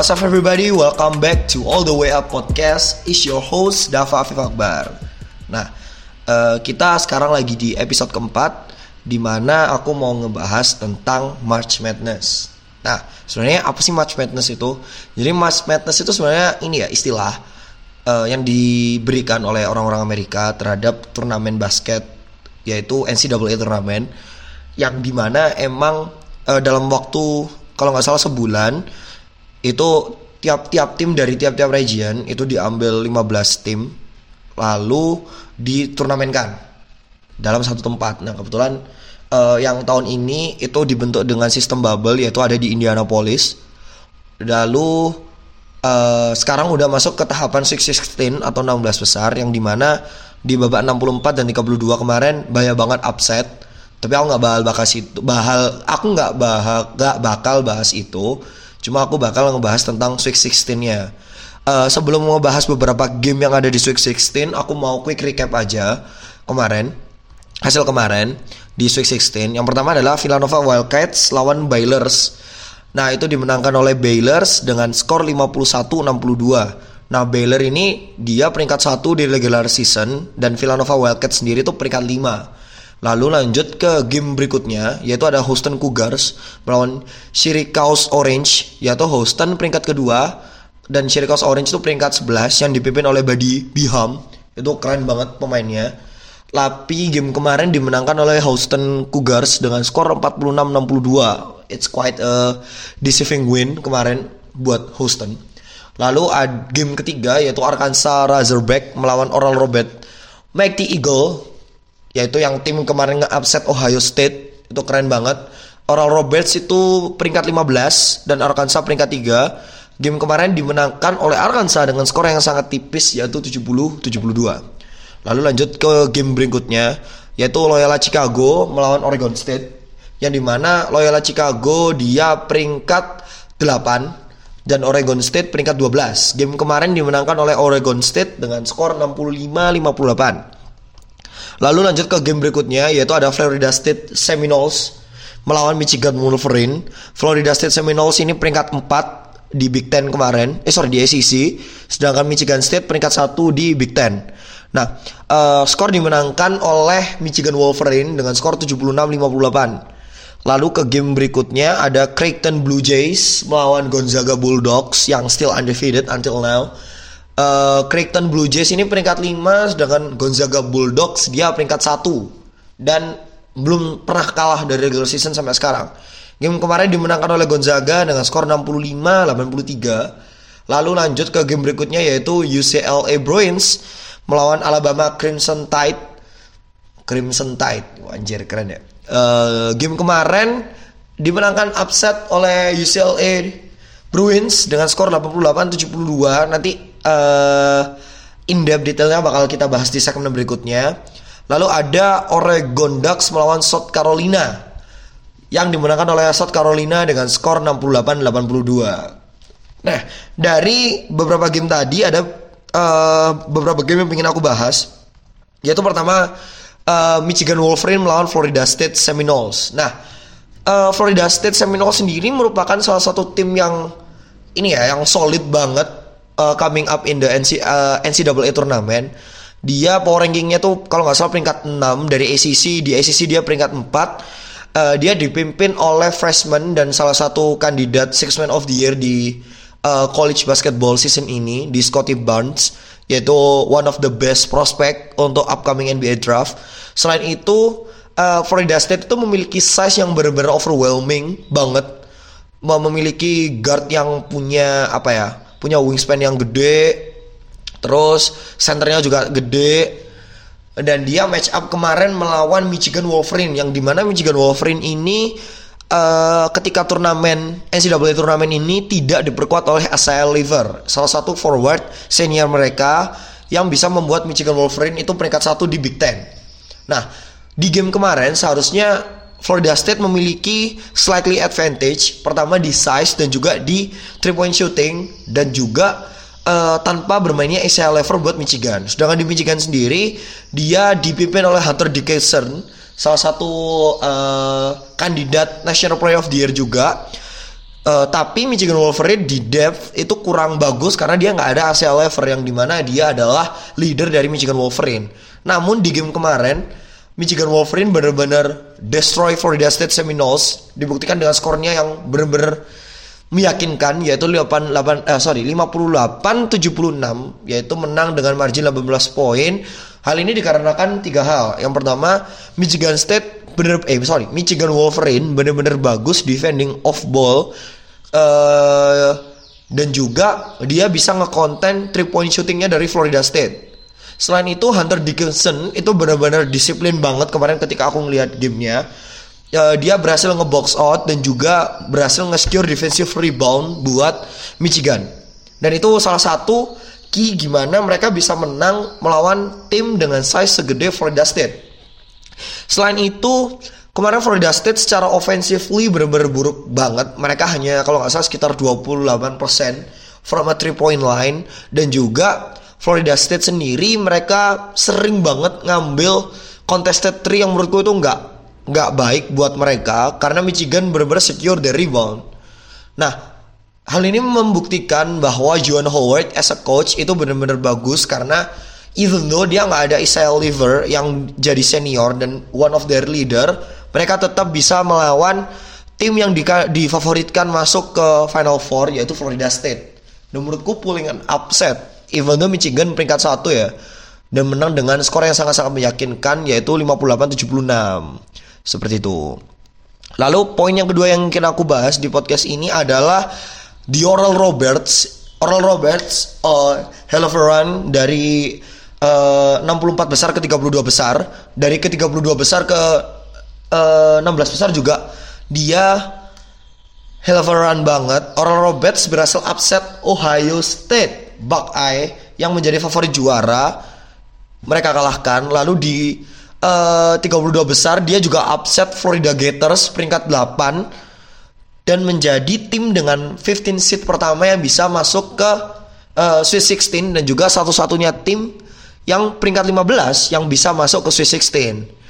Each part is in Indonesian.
What's up everybody, welcome back to All The Way Up Podcast. Is your host, Dava Afif Akbar. Nah, uh, kita sekarang lagi di episode keempat Di mana aku mau ngebahas tentang March Madness. Nah, sebenarnya apa sih March Madness itu? Jadi March Madness itu sebenarnya ini ya istilah uh, Yang diberikan oleh orang-orang Amerika terhadap turnamen basket Yaitu NCAA turnamen Yang di mana emang uh, dalam waktu kalau nggak salah sebulan itu tiap-tiap tim dari tiap-tiap region itu diambil 15 tim lalu diturnamenkan dalam satu tempat. Nah, kebetulan uh, yang tahun ini itu dibentuk dengan sistem bubble yaitu ada di Indianapolis. Lalu uh, sekarang udah masuk ke tahapan Six Sixteen atau 16 besar yang di mana di babak 64 dan 32 kemarin banyak banget upset. Tapi aku nggak bakal bahas itu, bahal aku bahas nggak bakal bahas itu Cuma aku bakal ngebahas tentang Sweet 16-nya. Uh, sebelum ngebahas beberapa game yang ada di Sweet 16, aku mau quick recap aja kemarin. Hasil kemarin di Sweet 16. Yang pertama adalah Villanova Wildcats lawan Baylors. Nah, itu dimenangkan oleh Baylors dengan skor 51-62. Nah, Baylor ini dia peringkat satu di regular season dan Villanova Wildcats sendiri tuh peringkat 5. Lalu lanjut ke game berikutnya yaitu ada Houston Cougars melawan Syracuse Orange yaitu Houston peringkat kedua dan Syracuse Orange itu peringkat 11 yang dipimpin oleh Buddy Biham itu keren banget pemainnya. Tapi game kemarin dimenangkan oleh Houston Cougars dengan skor 46-62. It's quite a deceiving win kemarin buat Houston. Lalu game ketiga yaitu Arkansas Razorback melawan Oral Robert Mighty Eagle yaitu yang tim kemarin nge-upset Ohio State. Itu keren banget. Oral Roberts itu peringkat 15 dan Arkansas peringkat 3 game kemarin dimenangkan oleh Arkansas dengan skor yang sangat tipis yaitu 70-72 lalu lanjut ke game berikutnya yaitu Loyola Chicago melawan Oregon State yang di mana Loyola Chicago dia peringkat 8 dan Oregon State peringkat 12 game kemarin dimenangkan oleh Oregon State dengan skor 65-58 Lalu lanjut ke game berikutnya yaitu ada Florida State Seminoles melawan Michigan Wolverine. Florida State Seminoles ini peringkat 4 di Big Ten kemarin, eh sorry di SEC, sedangkan Michigan State peringkat 1 di Big Ten. Nah, uh, skor dimenangkan oleh Michigan Wolverine dengan skor 76-58. Lalu ke game berikutnya ada Creighton Blue Jays melawan Gonzaga Bulldogs yang still undefeated until now. Uh, Creighton Blue Jays ini peringkat 5 sedangkan Gonzaga Bulldogs dia peringkat 1 dan belum pernah kalah dari regular season sampai sekarang. Game kemarin dimenangkan oleh Gonzaga dengan skor 65-83. Lalu lanjut ke game berikutnya yaitu UCLA Bruins melawan Alabama Crimson Tide. Crimson Tide, Wah, anjir keren ya. Uh, game kemarin dimenangkan upset oleh UCLA Bruins dengan skor 88-72. Nanti uh, in-depth detailnya bakal kita bahas di segmen berikutnya. Lalu ada Oregon Ducks melawan South Carolina yang dimenangkan oleh South Carolina dengan skor 68-82. Nah, dari beberapa game tadi ada uh, beberapa game yang ingin aku bahas. Yaitu pertama uh, Michigan Wolverine melawan Florida State Seminoles. Nah, uh, Florida State Seminoles sendiri merupakan salah satu tim yang ini ya, yang solid banget uh, coming up in the NC, uh, NCAA tournament dia power rankingnya tuh kalau nggak salah peringkat 6 dari ACC di ACC dia peringkat 4 uh, dia dipimpin oleh freshman dan salah satu kandidat six man of the year di uh, college basketball season ini di Scotty Barnes yaitu one of the best prospect untuk upcoming NBA draft. Selain itu uh, Florida State itu memiliki size yang benar-benar overwhelming banget. Memiliki guard yang punya apa ya punya wingspan yang gede terus centernya juga gede dan dia match up kemarin melawan Michigan Wolverine yang di mana Michigan Wolverine ini uh, ketika turnamen NCAA turnamen ini tidak diperkuat oleh Asai Liver salah satu forward senior mereka yang bisa membuat Michigan Wolverine itu peringkat satu di Big Ten. Nah di game kemarin seharusnya Florida State memiliki slightly advantage pertama di size dan juga di three point shooting dan juga uh, tanpa bermainnya Isaiah Lever buat Michigan. Sedangkan di Michigan sendiri dia dipimpin oleh Hunter Dickinson salah satu uh, kandidat National Player of the Year juga. Uh, tapi Michigan Wolverine di depth itu kurang bagus karena dia nggak ada Asa Lever yang di mana dia adalah leader dari Michigan Wolverine. Namun di game kemarin Michigan Wolverine benar-benar destroy Florida State Seminoles dibuktikan dengan skornya yang benar-benar meyakinkan yaitu 8, 8 eh, sorry 58 76 yaitu menang dengan margin 18 poin. Hal ini dikarenakan tiga hal. Yang pertama, Michigan State bener eh sorry Michigan Wolverine bener-bener bagus defending off ball uh, dan juga dia bisa ngekonten three point shootingnya dari Florida State. Selain itu Hunter Dickinson itu benar-benar disiplin banget kemarin ketika aku ngeliat gamenya. Uh, dia berhasil ngebox out dan juga berhasil nge-secure defensive rebound buat Michigan. Dan itu salah satu key gimana mereka bisa menang melawan tim dengan size segede Florida State. Selain itu, kemarin Florida State secara offensively benar-benar buruk banget. Mereka hanya kalau nggak salah sekitar 28% from a three point line dan juga Florida State sendiri mereka sering banget ngambil contested three yang menurutku itu nggak nggak baik buat mereka karena Michigan benar-benar secure the rebound. Nah, hal ini membuktikan bahwa Joan Howard as a coach itu benar-benar bagus karena even though dia nggak ada Isaiah Liver yang jadi senior dan one of their leader, mereka tetap bisa melawan tim yang di, difavoritkan masuk ke Final Four yaitu Florida State. Dan menurutku pulling an upset, even though Michigan peringkat satu ya, dan menang dengan skor yang sangat-sangat meyakinkan yaitu 58-76. Seperti itu. Lalu poin yang kedua yang ingin aku bahas di podcast ini adalah Oral Roberts. Oral Roberts, uh, hell of a run dari uh, eh, 64 besar ke 32 besar dari ke 32 besar ke uh, eh, 16 besar juga dia hell of a run banget Oral Roberts berhasil upset Ohio State Buckeye yang menjadi favorit juara mereka kalahkan lalu di uh, eh, 32 besar dia juga upset Florida Gators peringkat 8 dan menjadi tim dengan 15 seat pertama yang bisa masuk ke uh, Sweet 16 dan juga satu-satunya tim yang peringkat 15 yang bisa masuk ke Sweet 16.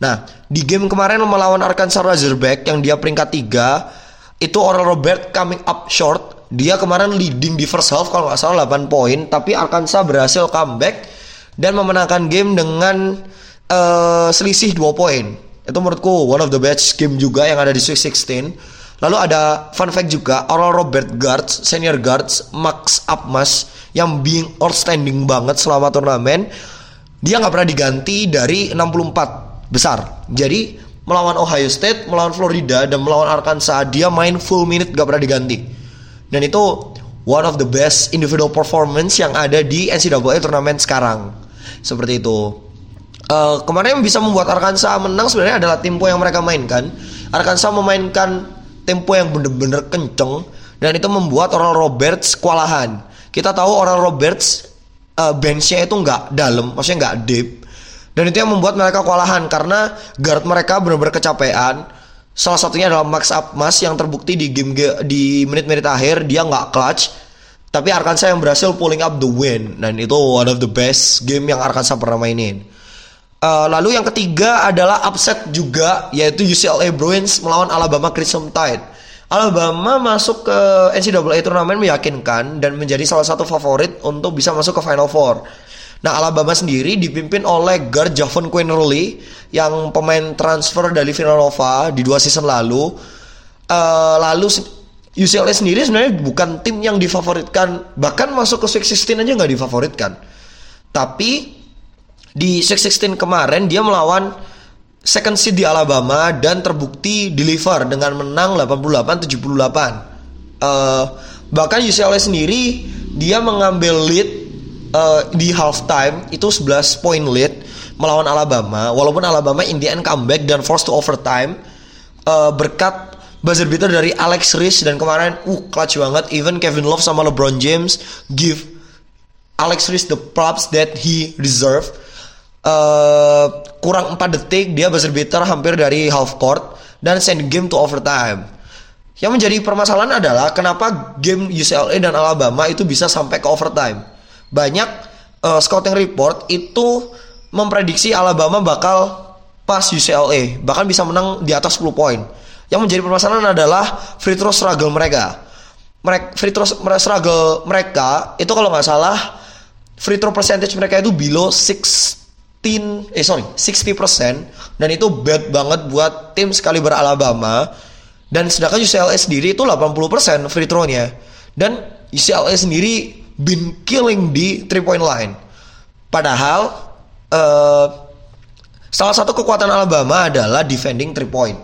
Nah, di game kemarin melawan Arkansas Razorback yang dia peringkat 3, itu Oral Robert coming up short. Dia kemarin leading di first half kalau nggak salah 8 poin, tapi Arkansas berhasil comeback dan memenangkan game dengan uh, selisih 2 poin. Itu menurutku one of the best game juga yang ada di Sweet 16. Lalu ada fun fact juga, Oral Robert guards, senior guards, Max Upmas yang being outstanding banget selama turnamen. Dia nggak pernah diganti dari 64 besar. Jadi melawan Ohio State, melawan Florida, dan melawan Arkansas, dia main full minute gak pernah diganti. Dan itu one of the best individual performance yang ada di NCAA turnamen sekarang. Seperti itu. Uh, kemarin yang bisa membuat Arkansas menang sebenarnya adalah tempo yang mereka mainkan. Arkansas memainkan tempo yang bener-bener kenceng dan itu membuat Oral Roberts kewalahan. Kita tahu Oral Roberts uh, benchnya itu nggak dalam, maksudnya nggak deep. Dan itu yang membuat mereka kewalahan karena guard mereka benar-benar kecapean. Salah satunya adalah Max Upmas yang terbukti di game di menit-menit akhir dia nggak clutch. Tapi Arkansas yang berhasil pulling up the win dan itu one of the best game yang Arkansas pernah mainin. Uh, lalu yang ketiga adalah upset juga yaitu UCLA Bruins melawan Alabama Crimson Tide. Alabama masuk ke NCAA turnamen meyakinkan dan menjadi salah satu favorit untuk bisa masuk ke Final Four. Nah, Alabama sendiri dipimpin oleh guard Javon Quinterly yang pemain transfer dari Villanova di dua season lalu. Uh, lalu UCLA sendiri sebenarnya bukan tim yang difavoritkan, bahkan masuk ke Sweet 16 aja nggak difavoritkan. Tapi di Sweet 16 kemarin dia melawan second seed di Alabama dan terbukti deliver dengan menang 88-78. Uh, bahkan UCLA sendiri dia mengambil lead uh, di halftime itu 11 point lead melawan Alabama walaupun Alabama in the end comeback dan forced to overtime uh, berkat buzzer beater dari Alex Rhys dan kemarin uh clutch banget even Kevin Love sama LeBron James give Alex Rhys the props that he deserve uh, kurang 4 detik dia buzzer beater hampir dari half court dan send game to overtime. Yang menjadi permasalahan adalah kenapa game UCLA dan Alabama itu bisa sampai ke overtime. Banyak uh, scouting report itu memprediksi Alabama bakal pas UCLA, bahkan bisa menang di atas 10 poin. Yang menjadi permasalahan adalah free throw struggle mereka. Mereka free throw struggle mereka itu kalau nggak salah free throw percentage mereka itu below 16 eh sorry 60% dan itu bad banget buat tim sekali Alabama dan sedangkan UCLA sendiri itu 80% free throw-nya dan UCLA sendiri been killing di three point line. Padahal uh, salah satu kekuatan Alabama adalah defending three point.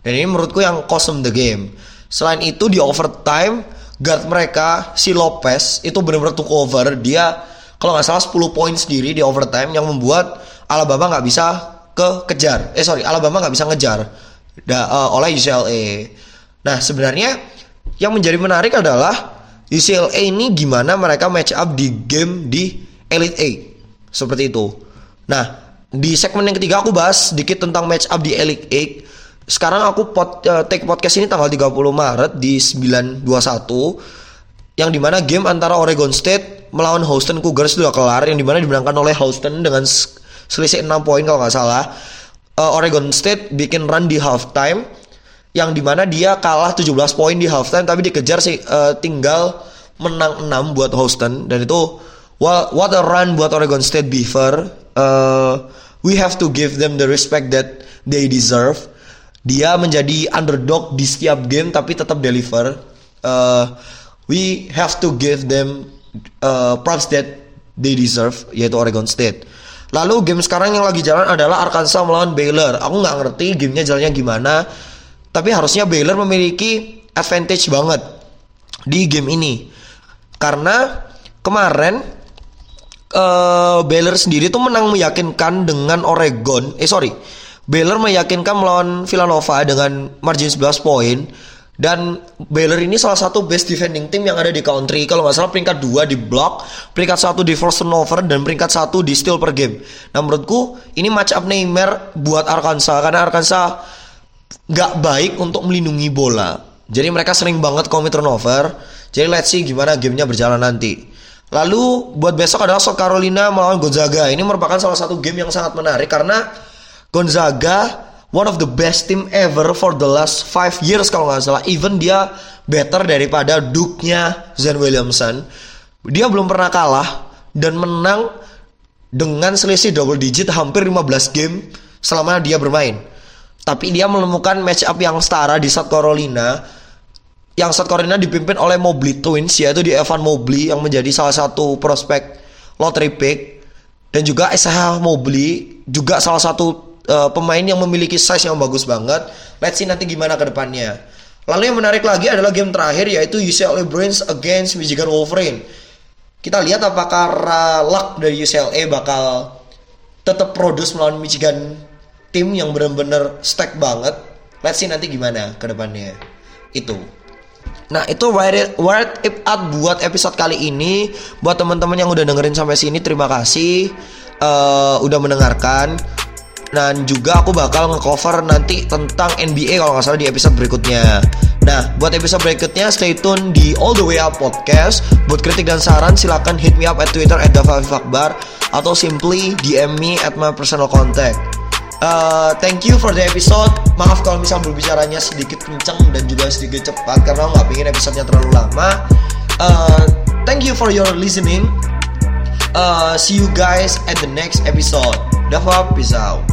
Dan ini menurutku yang cosm the game. Selain itu di overtime guard mereka si Lopez itu benar-benar took over. Dia kalau nggak salah 10 poin sendiri di overtime yang membuat Alabama nggak bisa ke kejar. Eh sorry, Alabama nggak bisa ngejar. Da, uh, oleh UCLA. Nah sebenarnya yang menjadi menarik adalah UCLA ini gimana mereka match up di game di Elite Eight seperti itu. Nah di segmen yang ketiga aku bahas sedikit tentang match up di Elite Eight. Sekarang aku pot, uh, take podcast ini tanggal 30 Maret di 921 yang di mana game antara Oregon State melawan Houston Cougars sudah kelar yang di mana dimenangkan oleh Houston dengan selisih 6 poin kalau nggak salah uh, Oregon State bikin run di halftime yang di mana dia kalah 17 poin di halftime tapi dikejar sih uh, tinggal menang 6 buat Houston. Dan itu well, what a run buat Oregon State Beaver. Uh, we have to give them the respect that they deserve. Dia menjadi underdog di setiap game tapi tetap deliver. Uh, we have to give them uh, props that they deserve yaitu Oregon State. Lalu game sekarang yang lagi jalan adalah Arkansas melawan Baylor. Aku nggak ngerti gamenya jalannya gimana, tapi harusnya Baylor memiliki advantage banget di game ini karena kemarin uh, Baylor sendiri tuh menang meyakinkan dengan Oregon. Eh sorry, Baylor meyakinkan melawan Villanova dengan margin 11 poin dan Baylor ini salah satu best defending team yang ada di country. Kalau nggak salah peringkat 2 di block, peringkat satu di force turnover, dan peringkat satu di steal per game. Nah menurutku ini match up Neymar buat Arkansas. Karena Arkansas nggak baik untuk melindungi bola. Jadi mereka sering banget commit turnover. Jadi let's see gimana gamenya berjalan nanti. Lalu buat besok adalah South Carolina melawan Gonzaga. Ini merupakan salah satu game yang sangat menarik karena Gonzaga one of the best team ever for the last five years kalau nggak salah. Even dia better daripada Duke-nya Zen Williamson. Dia belum pernah kalah dan menang dengan selisih double digit hampir 15 game selama dia bermain. Tapi dia menemukan match up yang setara di South Carolina yang South Carolina dipimpin oleh Mobley Twins yaitu di Evan Mobley yang menjadi salah satu prospek lottery pick dan juga SH Mobley juga salah satu uh, pemain yang memiliki size yang bagus banget. Let's see nanti gimana ke depannya. Lalu yang menarik lagi adalah game terakhir yaitu UCLA Bruins against Michigan Wolverine. Kita lihat apakah luck dari UCLA bakal tetap produce melawan Michigan tim yang benar-benar stack banget. Let's see nanti gimana ke depannya. Itu. Nah itu word it, up buat episode kali ini Buat teman-teman yang udah dengerin sampai sini Terima kasih uh, Udah mendengarkan dan juga aku bakal ngecover nanti tentang NBA kalau nggak salah di episode berikutnya. Nah, buat episode berikutnya stay tune di All The Way Up Podcast. Buat kritik dan saran silahkan hit me up at Twitter at atau simply DM me at my personal contact. Uh, thank you for the episode. Maaf kalau misalnya berbicaranya sedikit kenceng dan juga sedikit cepat karena nggak pengen episodenya terlalu lama. Uh, thank you for your listening. Uh, see you guys at the next episode. Dava, peace out.